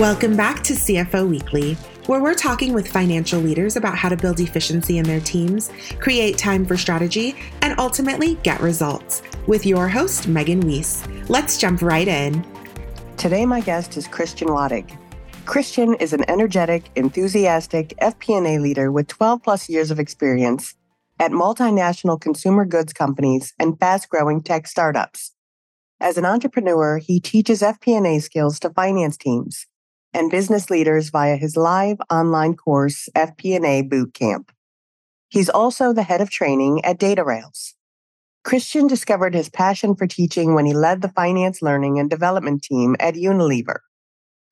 Welcome back to CFO Weekly, where we're talking with financial leaders about how to build efficiency in their teams, create time for strategy, and ultimately get results. With your host, Megan Weiss. Let's jump right in. Today, my guest is Christian Wattig. Christian is an energetic, enthusiastic FP&A leader with 12 plus years of experience at multinational consumer goods companies and fast-growing tech startups. As an entrepreneur, he teaches FP&A skills to finance teams and business leaders via his live online course, FP&A Bootcamp. He's also the head of training at DataRails. Christian discovered his passion for teaching when he led the finance learning and development team at Unilever,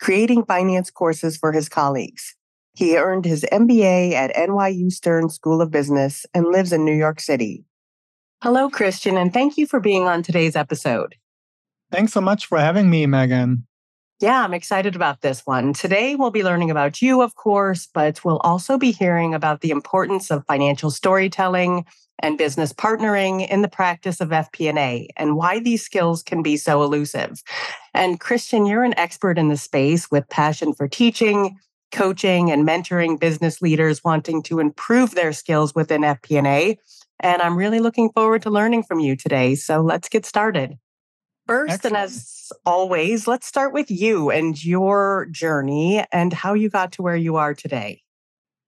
creating finance courses for his colleagues. He earned his MBA at NYU Stern School of Business and lives in New York City. Hello, Christian, and thank you for being on today's episode. Thanks so much for having me, Megan. Yeah, I'm excited about this one. Today, we'll be learning about you, of course, but we'll also be hearing about the importance of financial storytelling and business partnering in the practice of FP&A and why these skills can be so elusive. And Christian, you're an expert in the space with passion for teaching, coaching, and mentoring business leaders wanting to improve their skills within FP&A. And I'm really looking forward to learning from you today. So let's get started. First, Excellent. and as always, let's start with you and your journey and how you got to where you are today.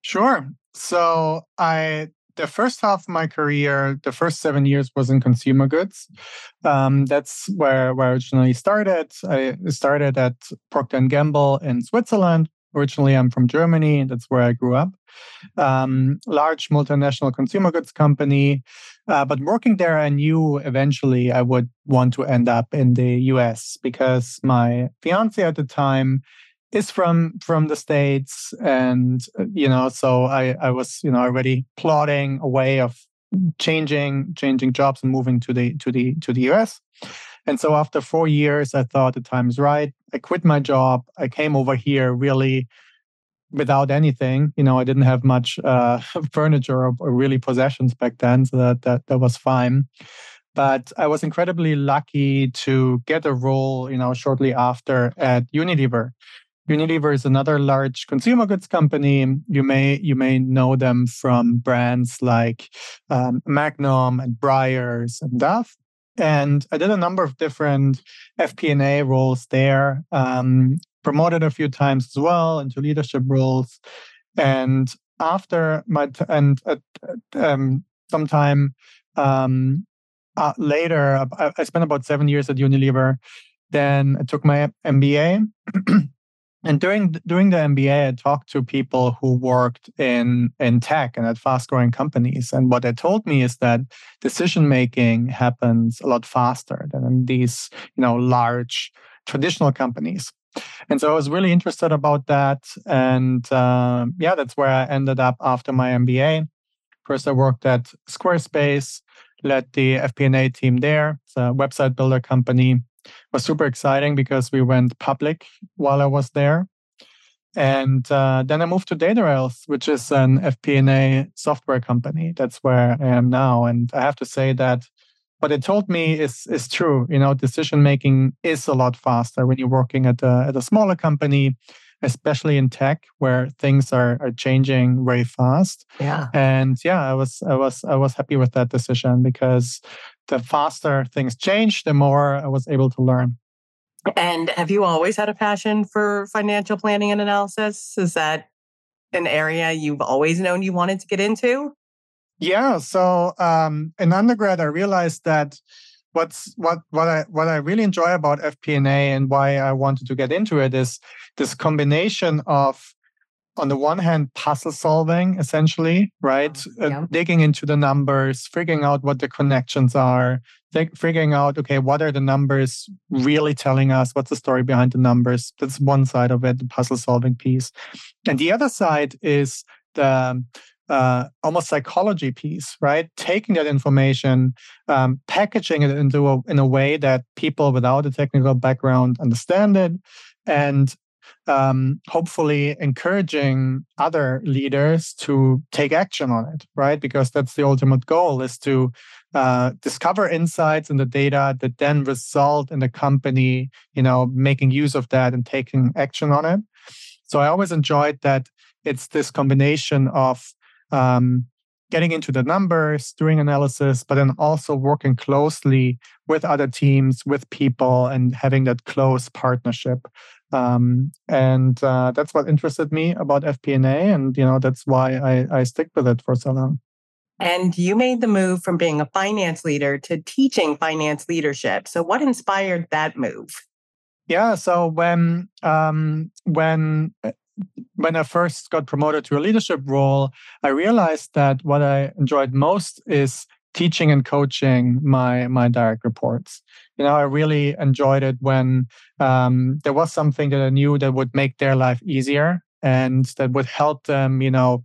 Sure. So, I the first half of my career, the first seven years was in consumer goods. Um, that's where, where I originally started. I started at Procter & Gamble in Switzerland. Originally, I'm from Germany. and That's where I grew up. Um, large multinational consumer goods company. Uh, but working there, I knew eventually I would want to end up in the US because my fiance at the time is from from the states and uh, you know so i i was you know already plotting a way of changing changing jobs and moving to the to the to the us and so after four years i thought the time is right i quit my job i came over here really without anything. You know, I didn't have much uh, furniture or, or, really possessions back then, so that, that that was fine. But I was incredibly lucky to get a role, you know, shortly after at Unilever. Unilever is another large consumer goods company. You may you may know them from brands like um, Magnum and Breyers and Dove. And I did a number of different FP&A roles there. Um, promoted a few times as well into leadership roles. And after my t- and uh, um, sometime um, uh, later, I, I, spent about seven years at Unilever. Then I took my MBA. and during during the MBA, I talked to people who worked in in tech and at fast growing companies. And what they told me is that decision making happens a lot faster than in these you know large traditional companies. And so I was really interested about that. And uh, yeah, that's where I ended up after my MBA. First, I worked at Squarespace, led the FP&A team there. It's a website builder company. Was super exciting because we went public while I was there. And uh, then I moved to DataRails, which is an FP&A software company. That's where I am now. And I have to say that what it told me is is true. You know, decision making is a lot faster when you're working at a at a smaller company, especially in tech where things are are changing very fast. Yeah. And yeah, I was I was I was happy with that decision because the faster things change, the more I was able to learn. And have you always had a passion for financial planning and analysis? Is that an area you've always known you wanted to get into? Yeah. So um, in undergrad, I realized that what's what what I what I really enjoy about FP&A and why I wanted to get into it is this combination of on the one hand puzzle solving essentially right? Uh, yeah. uh, digging into the numbers figuring out what the connections are th- figuring out okay what are the numbers really telling us? What's the story behind the numbers? That's one side of it the puzzle solving piece. And the other side is the uh, almost psychology piece, right? Taking that information, um, packaging it into a, in a way that people without a technical background understand it, and um, hopefully encouraging other leaders to take action on it, right? Because that's the ultimate goal is to uh, discover insights in the data that then result in the company, you know, making use of that and taking action on it. So I always enjoyed that it's this combination of um, getting into the numbers, doing analysis, but then also working closely with other teams, with people, and having that close partnership. Um, and uh, that's what interested me about FP&A, and you know that's why I, I stick with it for so long. And you made the move from being a finance leader to teaching finance leadership. So, what inspired that move? Yeah, so when um, when uh, when I first got promoted to a leadership role, I realized that what I enjoyed most is teaching and coaching my my direct reports. You know, I really enjoyed it when um, there was something that I knew that would make their life easier and that would help them, you know,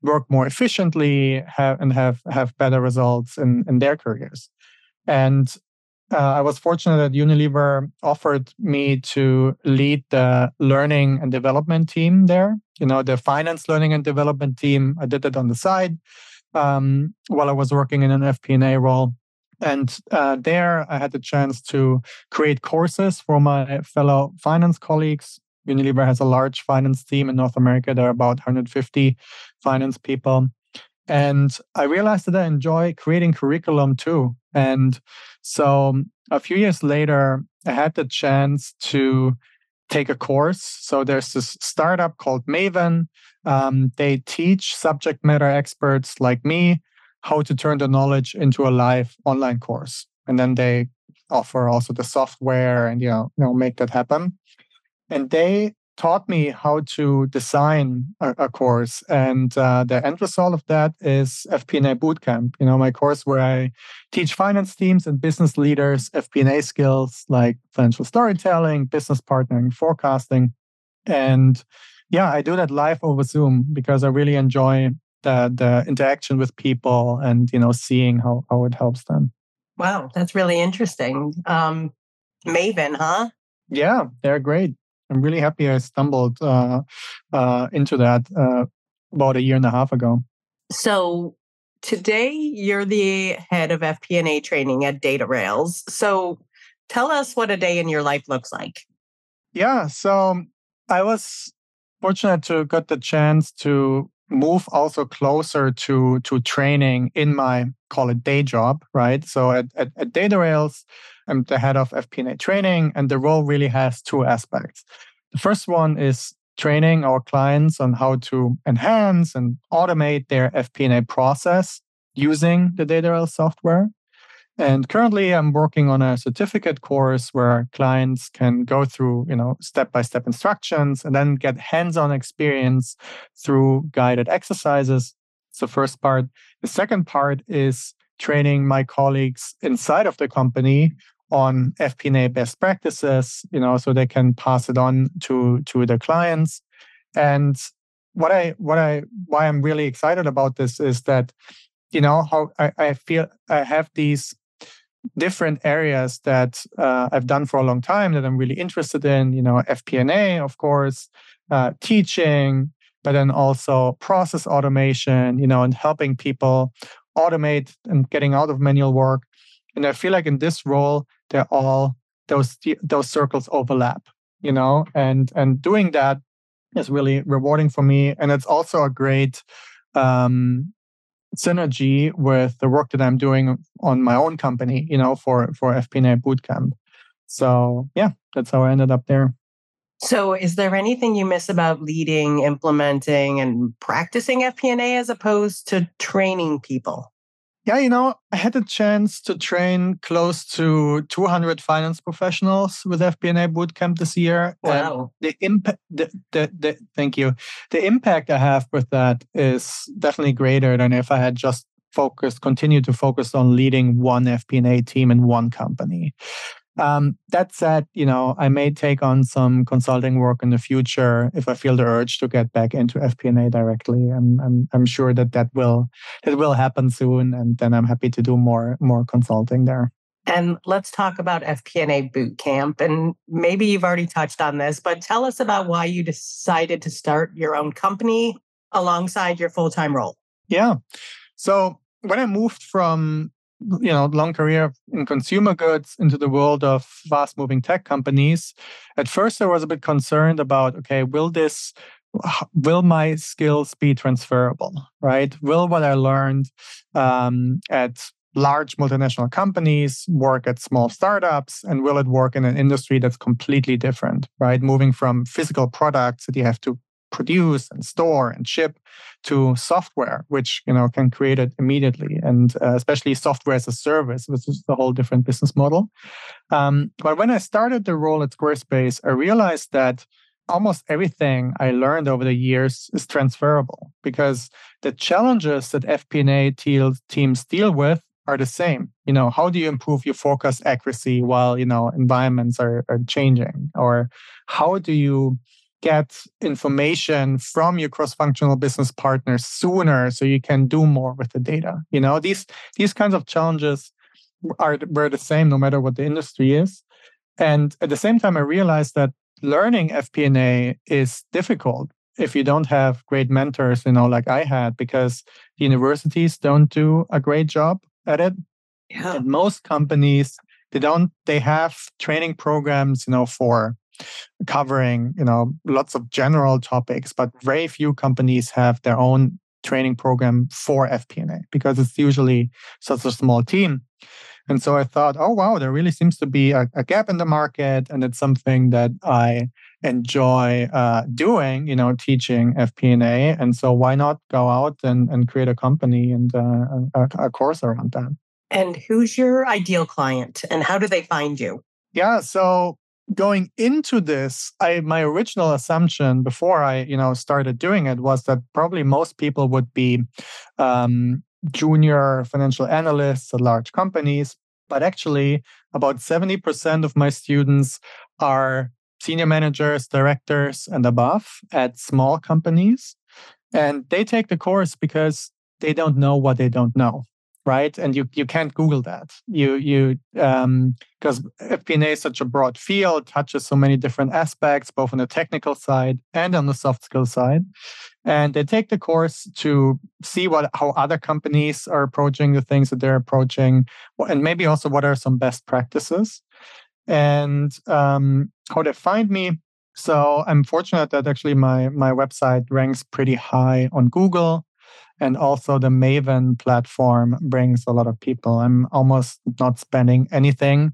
work more efficiently have, and have have better results in in their careers. And uh, I was fortunate that Unilever offered me to lead the learning and development team there. You know, the finance learning and development team. I did it on the side um, while I was working in an FP&A role. And uh, there, I had the chance to create courses for my fellow finance colleagues. Unilever has a large finance team in North America. There are about 150 finance people. And I realized that I enjoy creating curriculum too. And so um, a few years later, I had the chance to take a course. So there's this startup called Maven. Um, they teach subject matter experts like me how to turn the knowledge into a live online course. And then they offer also the software and you know, you know make that happen. And they taught me how to design a, a course. And uh, the end result of that is FP&A Bootcamp. You know, my course where I teach finance teams and business leaders FP&A skills like financial storytelling, business partnering, forecasting. And yeah, I do that live over Zoom because I really enjoy the, the interaction with people and, you know, seeing how, how it helps them. Wow, that's really interesting. Um, Maven, huh? Yeah, they're great. I'm really happy I stumbled uh, uh, into that uh, about a year and a half ago. So today you're the head of FP&A training at Data Rails. So tell us what a day in your life looks like. Yeah, so I was fortunate to get the chance to move also closer to to training in my call it day job, right? So at, at, at Data Rails, I'm the head of FP&A training, and the role really has two aspects. The first one is training our clients on how to enhance and automate their FP&A process using the Data Rails software. And currently, I'm working on a certificate course where clients can go through, you know, step-by-step instructions and then get hands-on experience through guided exercises. It's the first part. The second part is training my colleagues inside of the company on FP&A best practices, you know, so they can pass it on to to the clients. And what I what I why I'm really excited about this is that, you know, how I, I feel I have these different areas that uh, I've done for a long time that I'm really interested in. You know, FP&A, of course, uh, teaching, but then also process automation. You know, and helping people automate and getting out of manual work. And I feel like in this role, they're all those those circles overlap. You know, and and doing that is really rewarding for me, and it's also a great um, synergy with the work that I'm doing on my own company. You know, for for FP&A Bootcamp. So yeah, that's how I ended up there. So, is there anything you miss about leading, implementing, and practicing FP&A as opposed to training people? Yeah, you know, I had a chance to train close to 200 finance professionals with FP&A Bootcamp this year. Wow. And the impact, the, the, the, thank you. The impact I have with that is definitely greater than if I had just focused, continued to focus on leading one FP&A team in one company. Um, that said, you know, I may take on some consulting work in the future if I feel the urge to get back into FP&A directly. I'm, I'm, I'm sure that that will that will happen soon, and then I'm happy to do more more consulting there. And let's talk about FP&A Bootcamp. And maybe you've already touched on this, but tell us about why you decided to start your own company alongside your full time role. Yeah. So when I moved from you know long career in consumer goods into the world of fast moving tech companies. At first i was a bit concerned about okay will this will my skills be transferable right? Will what i learned um, at large multinational companies work at small startups and will it work in an industry that's completely different right? Moving from physical products that you have to produce and store and ship to software which you know can create it immediately. And uh, especially software as a service which is a whole different business model. Um, but when i started the role at squarespace i realized that almost everything i learned over the years is transferable because the challenges that fp&a teams deal with are the same. You know how do you improve your forecast accuracy while you know environments are, are changing? Or how do you get information from your cross-functional business partners sooner so you can do more with the data you know? These these kinds of challenges are were the same no matter what the industry is. And at the same time i realized that learning fp&a is difficult if you don't have great mentors you know like i had because the universities don't do a great job at it. Yeah. and most companies they don't they have training programs you know for covering you know lots of general topics but very few companies have their own training program for fp&a because it's usually such a small team. And so i thought oh wow there really seems to be a, a gap in the market and it's something that i enjoy uh, doing you know teaching fp&a and so why not go out and, and create a company and uh, a, a course around that? And who's your ideal client and how do they find you? Yeah so going into this i my original assumption before i you know started doing it was that probably most people would be um, junior financial analysts at large companies but actually about 70% of my students are senior managers directors and above at small companies. And they take the course because they don't know what they don't know right? And you you can't Google that. You you um because FP&A is such a broad field, touches so many different aspects, both on the technical side and on the soft skill side. And they take the course to see what how other companies are approaching the things that they're approaching, and maybe also what are some best practices, and um, how they find me. So I'm fortunate that actually my my website ranks pretty high on Google and also the maven platform brings a lot of people. I'm almost not spending anything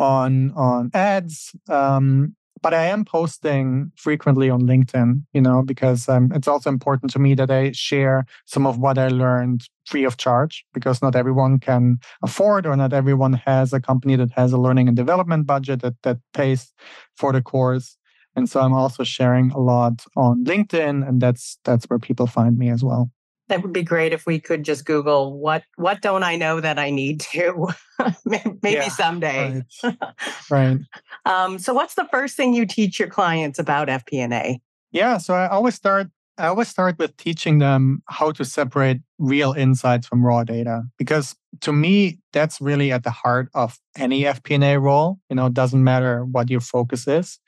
on on ads um, but i am posting frequently on linkedin you know because um, it's also important to me that i share some of what i learned free of charge because not everyone can afford or not everyone has a company that has a learning and development budget that, that pays for the course. And so i'm also sharing a lot on linkedin and that's that's where people find me as well that would be great if we could just Google what what don't I know that I need to. Maybe yeah, someday. Right. right. Um, so, what's the first thing you teach your clients about FP&A? Yeah, so I always start. I always start with teaching them how to separate real insights from raw data because to me that's really at the heart of any FP&A role. You know, it doesn't matter what your focus is.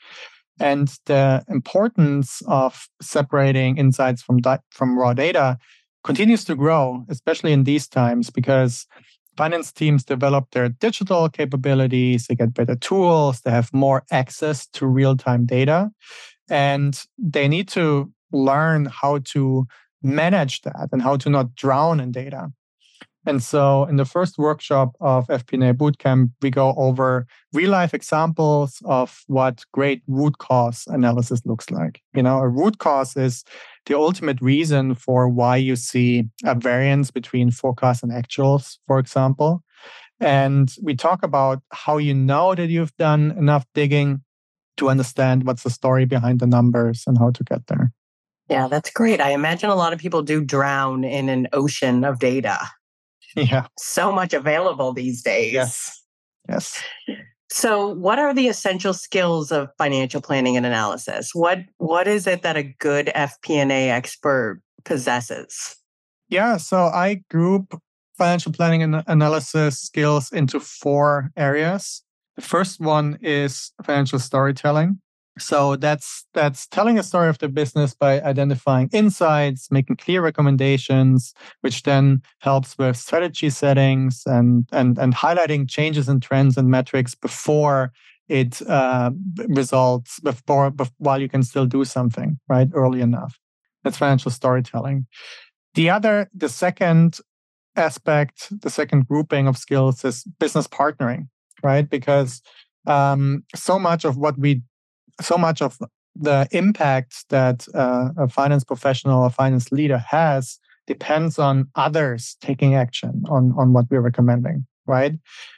And the importance of separating insights from di- from raw data continues to grow, especially in these times, because finance teams develop their digital capabilities, they get better tools, they have more access to real time data, and they need to learn how to manage that and how to not drown in data. And so in the first workshop of FP&A Bootcamp, we go over real life examples of what great root cause analysis looks like. You know, a root cause is the ultimate reason for why you see a variance between forecasts and actuals, for example. And we talk about how you know that you've done enough digging to understand what's the story behind the numbers and how to get there. Yeah, that's great. I imagine a lot of people do drown in an ocean of data. Yeah. So much available these days. Yes. Yes. So, what are the essential skills of financial planning and analysis? What what is it that a good FP&A expert possesses? Yeah, so I group financial planning and analysis skills into four areas. The first one is financial storytelling. So that's that's telling a story of the business by identifying insights, making clear recommendations, which then helps with strategy settings and and and highlighting changes in trends and metrics before it uh, results before, before while you can still do something right early enough. That's financial storytelling. The other, the second aspect, the second grouping of skills is business partnering, right? Because um, so much of what we so much of the impact that uh, a finance professional or finance leader has depends on others taking action on, on what we're recommending, right?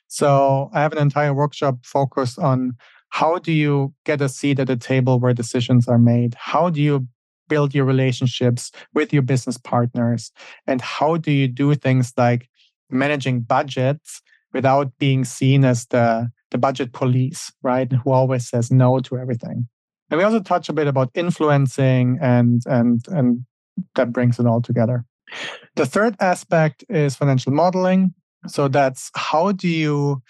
So I have an entire workshop focused on how do you get a seat at the table where decisions are made? How do you build your relationships with your business partners? And how do you do things like managing budgets without being seen as the the budget police, right? Who always says no to everything. And we also touch a bit about influencing and and and that brings it all together. The third aspect is financial modeling. So that's how do you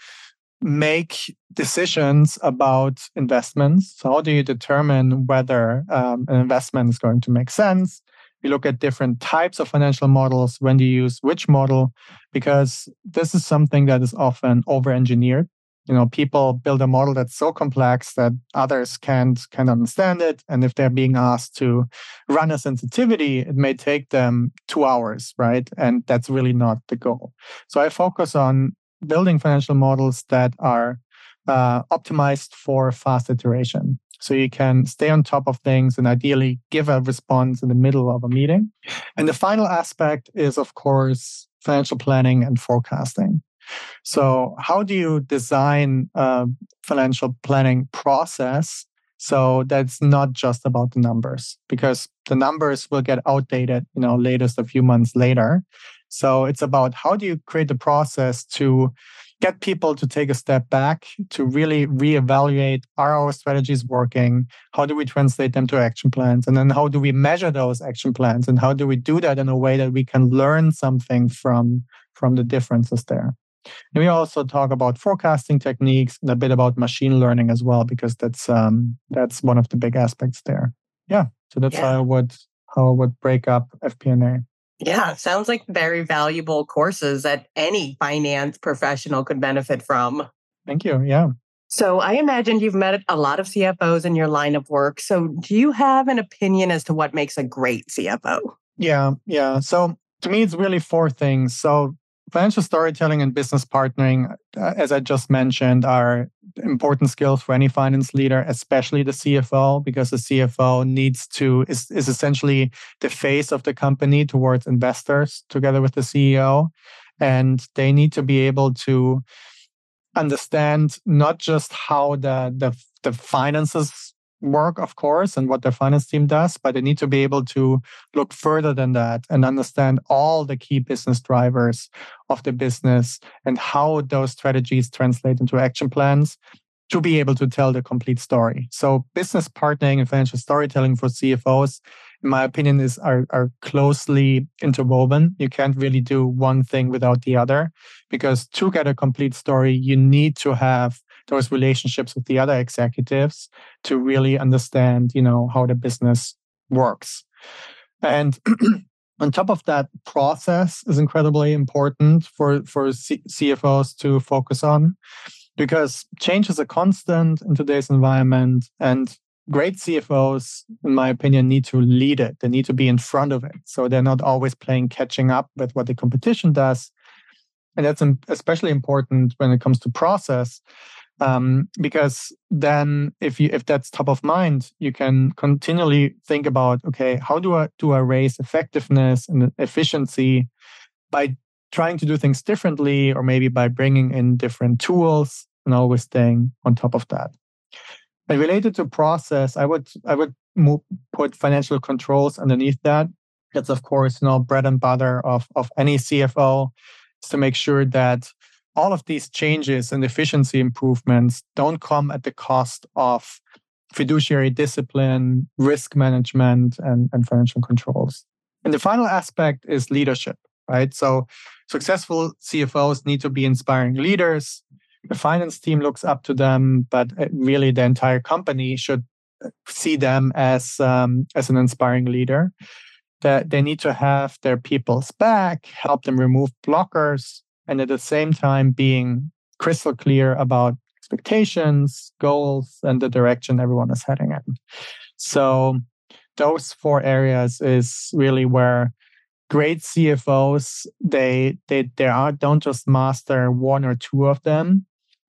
make decisions about investments? So how do you determine whether um, an investment is going to make sense? You look at different types of financial models. When do you use which model? Because this is something that is often over engineered you know people build a model that's so complex that others can't can understand it. And if they're being asked to run a sensitivity it may take them two hours right? And that's really not the goal. So i focus on building financial models that are uh, optimized for fast iteration. So you can stay on top of things and ideally give a response in the middle of a meeting. And the final aspect is of course financial planning and forecasting so, mm-hmm. how do you design a financial planning process so that's not just about the numbers? Because the numbers will get outdated, you know, latest a few months later. So, it's about how do you create the process to get people to take a step back to really reevaluate are our strategies working? How do we translate them to action plans? And then how do we measure those action plans? And how do we do that in a way that we can learn something from from the differences there and we also talk about forecasting techniques and a bit about machine learning as well, because that's um, that's one of the big aspects there. Yeah. So that's yeah. how I would how I would break up FP&A. Yeah, sounds like very valuable courses that any finance professional could benefit from. Thank you. Yeah. So I imagine you've met a lot of CFOs in your line of work. So do you have an opinion as to what makes a great CFO? Yeah, yeah. So to me, it's really four things. So financial storytelling and business partnering, uh, as I just mentioned, are important skills for any finance leader, especially the CFO, because the CFO needs to is, is essentially the face of the company towards investors together with the CEO. And they need to be able to understand not just how the the, the finances work, of course, and what their finance team does, but they need to be able to look further than that and understand all the key business drivers of the business and how those strategies translate into action plans to be able to tell the complete story. So business partnering and financial storytelling for CFOs, in my opinion, is are, are closely interwoven. You can't really do one thing without the other because to get a complete story, you need to have those relationships with the other executives to really understand, you know, how the business works. And on top of that, process is incredibly important for, for C- CFOs to focus on because change is a constant in today's environment. And great CFOs, in my opinion, need to lead it. They need to be in front of it. So they're not always playing catching up with what the competition does. And that's especially important when it comes to process um, because then if you if that's top of mind you can continually think about okay how do i do i raise effectiveness and efficiency by trying to do things differently or maybe by bringing in different tools and always staying on top of that? And related to process i would i would move, put financial controls underneath that. That's of course you know bread and butter of of any cfo is to make sure that all of these changes and efficiency improvements don't come at the cost of fiduciary discipline, risk management, and, and financial controls. And the final aspect is leadership, right? So successful CFOs need to be inspiring leaders. The finance team looks up to them, but uh, really the entire company should see them as um, as an inspiring leader. That they need to have their people's back, help them remove blockers, and at the same time being crystal clear about expectations, goals, and the direction everyone is heading in. So those four areas is really where great CFOs they they they are don't just master one or two of them,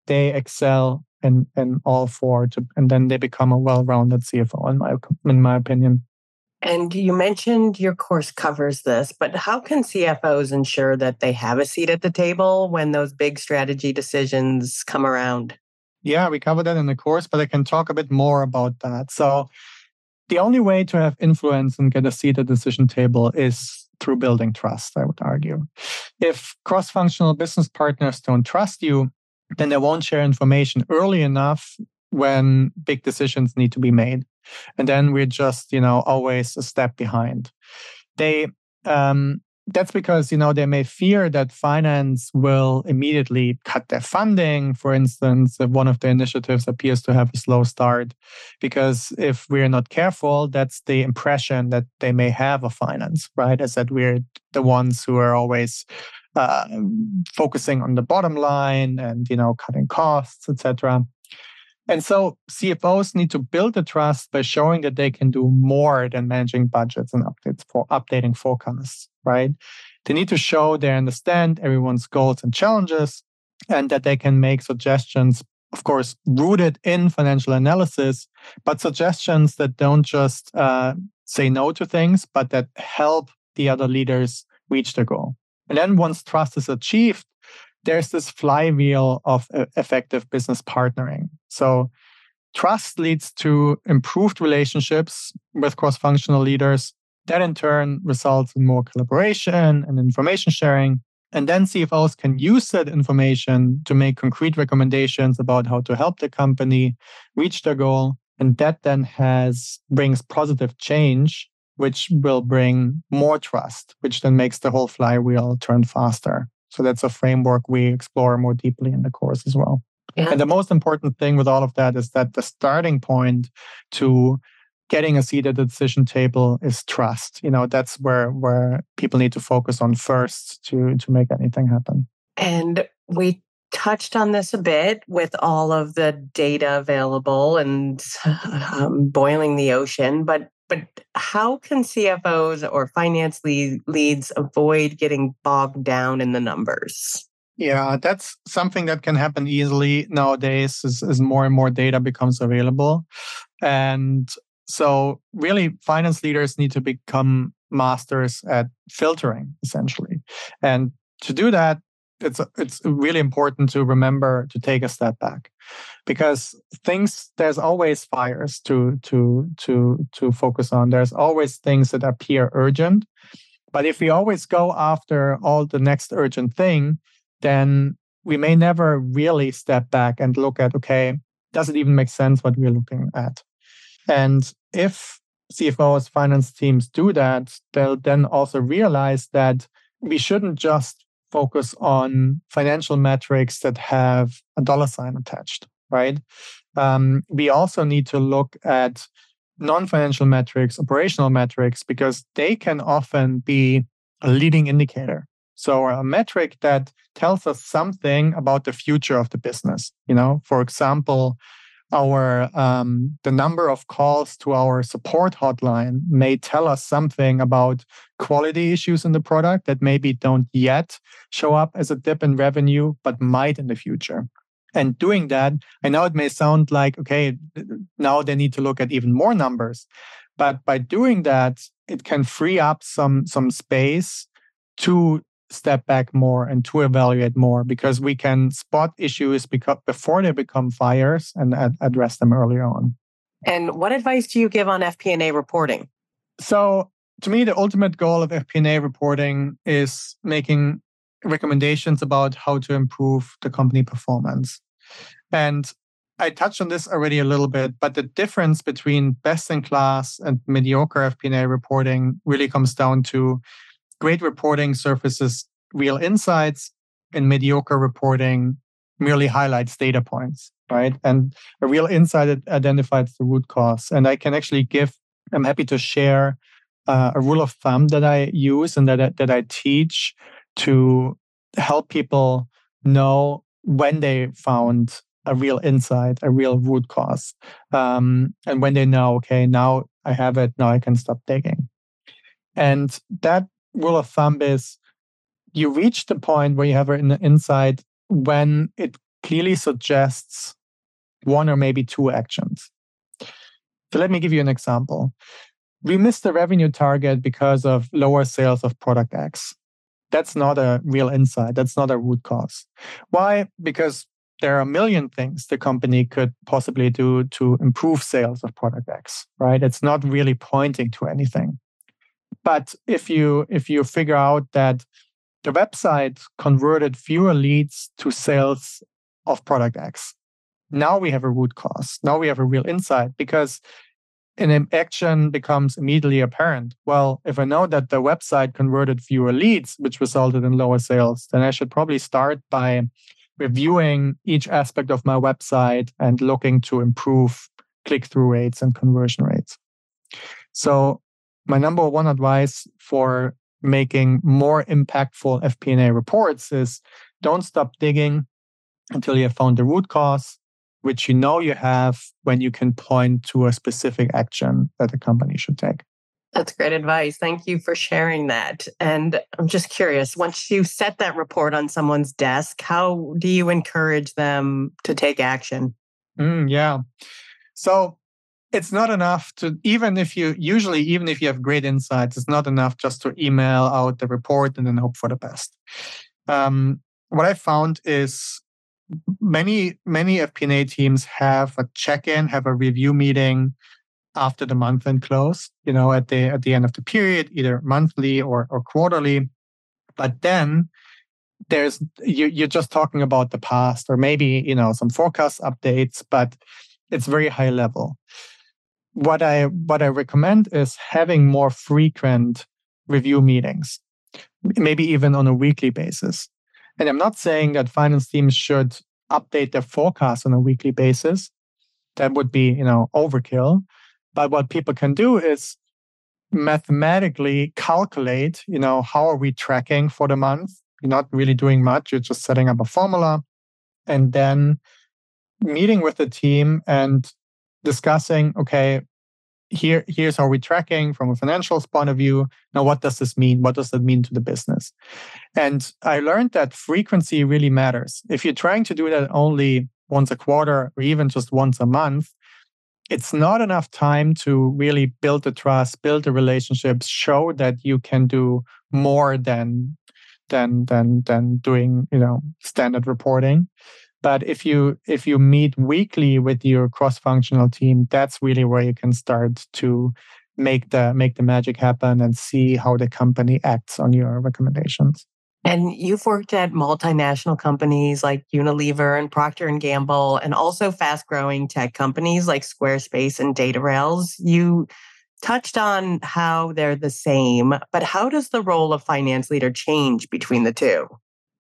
they excel in in all four to, and then they become a well-rounded CFO in my in my opinion. And you mentioned your course covers this, but how can CFOs ensure that they have a seat at the table when those big strategy decisions come around? Yeah, we cover that in the course, but I can talk a bit more about that. So, the only way to have influence and get a seat at the decision table is through building trust, I would argue. If cross functional business partners don't trust you, then they won't share information early enough when big decisions need to be made. And then we're just, you know, always a step behind. They um, that's because you know they may fear that finance will immediately cut their funding. For instance if one of the initiatives appears to have a slow start because if we're not careful that's the impression that they may have of finance right? As that we're the ones who are always uh, focusing on the bottom line and you know cutting costs etc and so CFOs need to build the trust by showing that they can do more than managing budgets and updates for updating forecasts, right? They need to show they understand everyone's goals and challenges and that they can make suggestions, of course, rooted in financial analysis, but suggestions that don't just uh, say no to things, but that help the other leaders reach their goal. And then once trust is achieved, there's this flywheel of effective business partnering. So trust leads to improved relationships with cross functional leaders. That in turn results in more collaboration and information sharing. And then CFOs can use that information to make concrete recommendations about how to help the company reach their goal. And that then has brings positive change, which will bring more trust, which then makes the whole flywheel turn faster. So that's a framework we explore more deeply in the course as well. Yeah. And the most important thing with all of that is that the starting point to getting a seat at the decision table is trust. You know, that's where where people need to focus on first to to make anything happen. And we touched on this a bit with all of the data available and um, boiling the ocean, but but how can CFOs or finance lead, leads avoid getting bogged down in the numbers? Yeah, that's something that can happen easily nowadays as, as more and more data becomes available. And so, really, finance leaders need to become masters at filtering, essentially. And to do that, it's it's really important to remember to take a step back because things there's always fires to to to to focus on. There's always things that appear urgent but if we always go after all the next urgent thing then we may never really step back and look at okay does it even make sense what we're looking at? And if cfos finance teams do that they'll then also realize that we shouldn't just focus on financial metrics that have a dollar sign attached, right? Um, we also need to look at non financial metrics, operational metrics, because they can often be a leading indicator. So, a metric that tells us something about the future of the business. You know, for example, our um, the number of calls to our support hotline may tell us something about quality issues in the product that maybe don't yet show up as a dip in revenue but might in the future. And doing that i know it may sound like okay now they need to look at even more numbers but by doing that it can free up some some space to step back more and to evaluate more because we can spot issues because before they become fires and ad- address them early on. And what advice do you give on FP&A reporting? So, to me, the ultimate goal of FP&A reporting is making recommendations about how to improve the company performance. And I touched on this already a little bit, but the difference between best in class and mediocre FP&A reporting really comes down to great reporting surfaces real insights, and mediocre reporting merely highlights data points, right? And a real insight identifies the root cause. And I can actually give, I'm happy to share uh, a rule of thumb that I use and that I, that I teach to help people know when they found a real insight, a real root cause, um, and when they know, okay, now I have it, now I can stop digging. And that rule of thumb is you reach the point where you have an insight when it clearly suggests one or maybe two actions. So let me give you an example. We missed the revenue target because of lower sales of product X. That's not a real insight. That's not a root cause. Why? Because there are a million things the company could possibly do to improve sales of product X, right? It's not really pointing to anything. But if you if you figure out that the website converted fewer leads to sales of product X, now we have a root cause. Now we have a real insight because an action becomes immediately apparent. Well, if I know that the website converted fewer leads, which resulted in lower sales, then I should probably start by reviewing each aspect of my website and looking to improve click through rates and conversion rates. So, my number one advice for making more impactful FP&A reports is don't stop digging until you have found the root cause which you know you have when you can point to a specific action that the company should take. That's great advice. Thank you for sharing that. And I'm just curious once you set that report on someone's desk, how do you encourage them to take action? Mm, yeah. So it's not enough to, even if you, usually, even if you have great insights, it's not enough just to email out the report and then hope for the best. Um, what I found is many many FP&A teams have a check-in, have a review meeting after the month end close. You know, at the at the end of the period, either monthly or or quarterly. But then there's you, you're just talking about the past, or maybe you know some forecast updates, but it's very high level. What I what I recommend is having more frequent review meetings, maybe even on a weekly basis. And I'm not saying that finance teams should update their forecast on a weekly basis. That would be, you know, overkill. But what people can do is mathematically calculate, you know, how are we tracking for the month? You're not really doing much. You're just setting up a formula and then meeting with the team and discussing, okay, here here's how we're tracking from a financials point of view. Now what does this mean? What does that mean to the business? And i learned that frequency really matters. If you're trying to do that only once a quarter or even just once a month it's not enough time to really build the trust build the relationships show that you can do more than than than than doing you know standard reporting but if you if you meet weekly with your cross-functional team, that's really where you can start to make the make the magic happen and see how the company acts on your recommendations. And you've worked at multinational companies like Unilever and Procter and Gamble, and also fast-growing tech companies like Squarespace and DataRails. You touched on how they're the same, but how does the role of finance leader change between the two?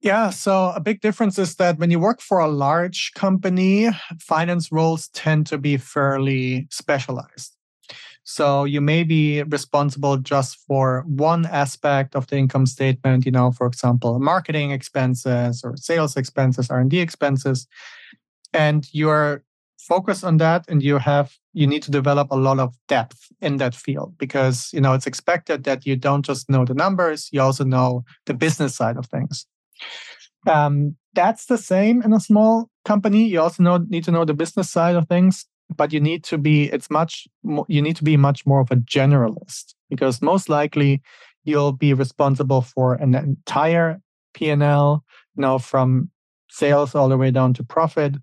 Yeah, so a big difference is that when you work for a large company, finance roles tend to be fairly specialized. So you may be responsible just for one aspect of the income statement, you know, for example, marketing expenses or sales expenses, R&D expenses, and you're focused on that and you have you need to develop a lot of depth in that field because, you know, it's expected that you don't just know the numbers, you also know the business side of things. Um, that's the same in a small company. You also know, need to know the business side of things, but you need to be. It's much. More, you need to be much more of a generalist because most likely you'll be responsible for an entire P&L, you know, from sales all the way down to profit,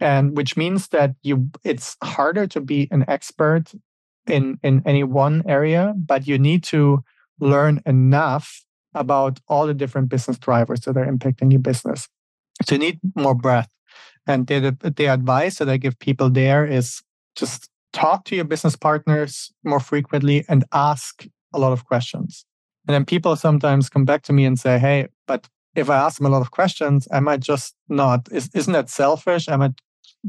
and which means that you it's harder to be an expert in in any one area, but you need to learn enough about all the different business drivers that are impacting your business. So you need more breadth. And the, the advice that I give people there is just talk to your business partners more frequently and ask a lot of questions. And then people sometimes come back to me and say, hey, but if I ask them a lot of questions, am I just not. Is, isn't that selfish? Am I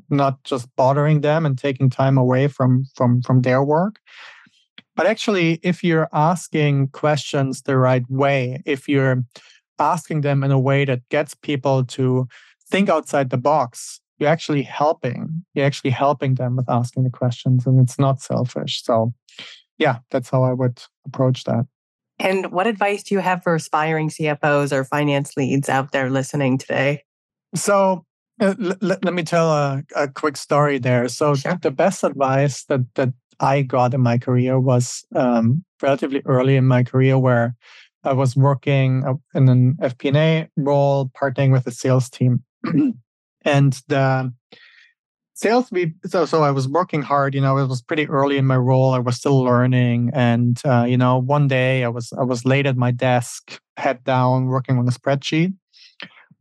not just bothering them and taking time away from from from their work? But actually, if you're asking questions the right way, if you're asking them in a way that gets people to think outside the box, you're actually helping. You're actually helping them with asking the questions, and it's not selfish. So, yeah, that's how I would approach that. And what advice do you have for aspiring CFOs or finance leads out there listening today? So, uh, l- let me tell a, a, quick story there. So, sure. the best advice that that I got in my career was um, relatively early in my career, where I was working uh, in an FP&A role, partnering with the sales team, and the sales we so so I was working hard. You know, it was pretty early in my role. I was still learning, and uh, you know, one day I was I was late at my desk, head down, working on a spreadsheet.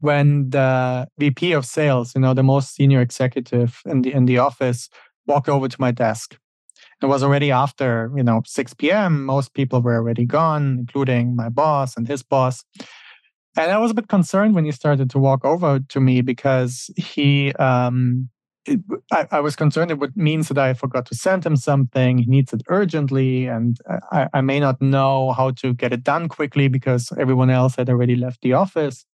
When the VP of sales, you know, the most senior executive in the in the office, walked over to my desk it was already after, you know, 6 p.m. Most people were already gone, including my boss and his boss. And I was a bit concerned when he started to walk over to me because he, um, it, I, I, was concerned it would means that I forgot to send him something. He needs it urgently, and I, I may not know how to get it done quickly because everyone else had already left the office.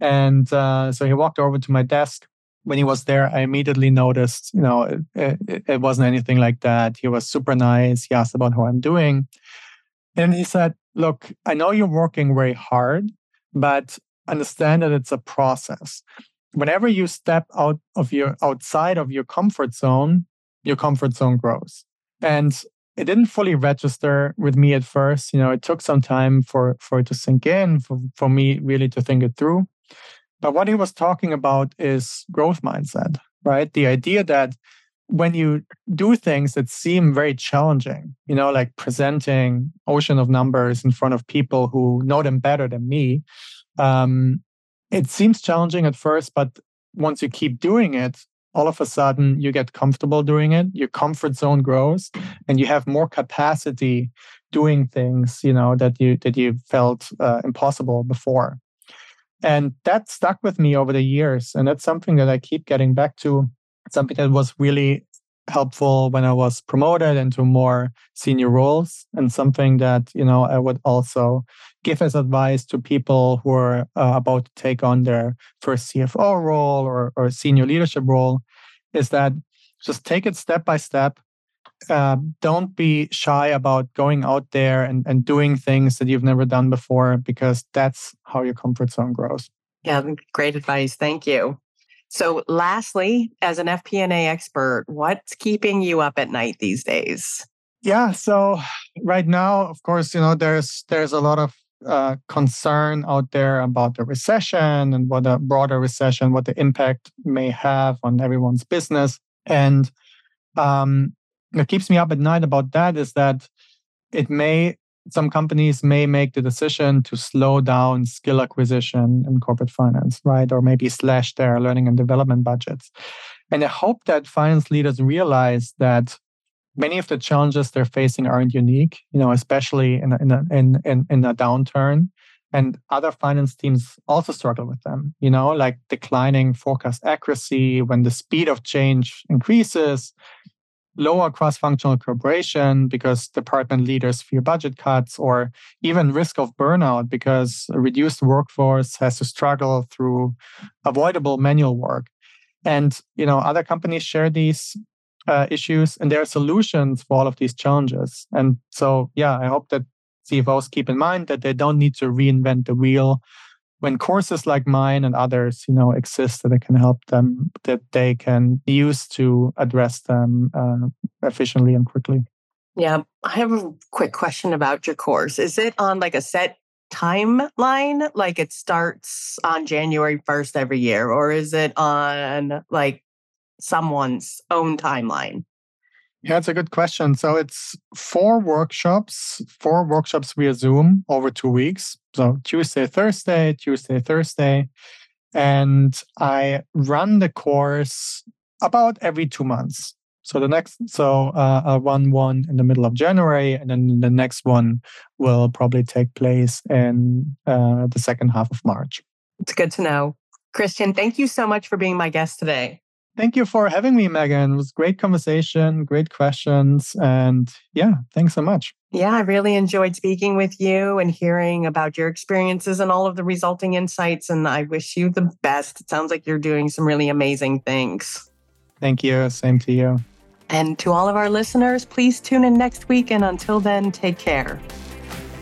And uh, so he walked over to my desk when he was there, I immediately noticed, you know, it, it, it, wasn't anything like that. He was super nice. He asked about how I'm doing. And he said, Look, I know you're working very hard, but understand that it's a process. Whenever you step out of your outside of your comfort zone, your comfort zone grows. And it didn't fully register with me at first. You know, it took some time for for it to sink in, for, for me really to think it through. But what he was talking about is growth mindset, right? The idea that when you do things that seem very challenging, you know, like presenting ocean of numbers in front of people who know them better than me, um, it seems challenging at first, but once you keep doing it, all of a sudden you get comfortable doing it. Your comfort zone grows, and you have more capacity doing things, you know, that you that you felt uh, impossible before. And that stuck with me over the years. And that's something that I keep getting back to. Something that was really helpful when I was promoted into more senior roles, and something that, you know, I would also give as advice to people who are uh, about to take on their first CFO role or, or senior leadership role is that just take it step by step uh, don't be shy about going out there and, and doing things that you've never done before because that's how your comfort zone grows. Yeah, great advice. Thank you. So, lastly, as an FP&A expert, what's keeping you up at night these days? Yeah, so right now, of course, you know, there's there's a lot of uh, concern out there about the recession and what a broader recession, what the impact may have on everyone's business. And um, what keeps me up at night about that is that it may some companies may make the decision to slow down skill acquisition in corporate finance, right? Or maybe slash their learning and development budgets. And I hope that finance leaders realize that many of the challenges they're facing aren't unique, you know, especially in a, in a, in, in, in a downturn. And other finance teams also struggle with them, you know, like declining forecast accuracy when the speed of change increases lower cross-functional cooperation because department leaders fear budget cuts or even risk of burnout because a reduced workforce has to struggle through avoidable manual work. And you know other companies share these uh, issues and there are solutions for all of these challenges. And so yeah i hope that cfos keep in mind that they don't need to reinvent the wheel when courses like mine and others you know exist that can help them that they can use to address them uh, efficiently and quickly yeah i have a quick question about your course is it on like a set timeline like it starts on january 1st every year or is it on like someone's own timeline yeah, it's a good question. So it's four workshops, four workshops via Zoom over two weeks. So Tuesday, Thursday, Tuesday, Thursday. And I run the course about every two months. So the next, so uh, I'll run one in the middle of January, and then the next one will probably take place in uh, the second half of March. It's good to know. Christian, thank you so much for being my guest today. Thank you for having me, Megan. It was great conversation, great questions. And yeah, thanks so much. Yeah, I really enjoyed speaking with you and hearing about your experiences and all of the resulting insights. And I wish you the best. It sounds like you're doing some really amazing things. Thank you. Same to you. And to all of our listeners, please tune in next week. And until then, take care.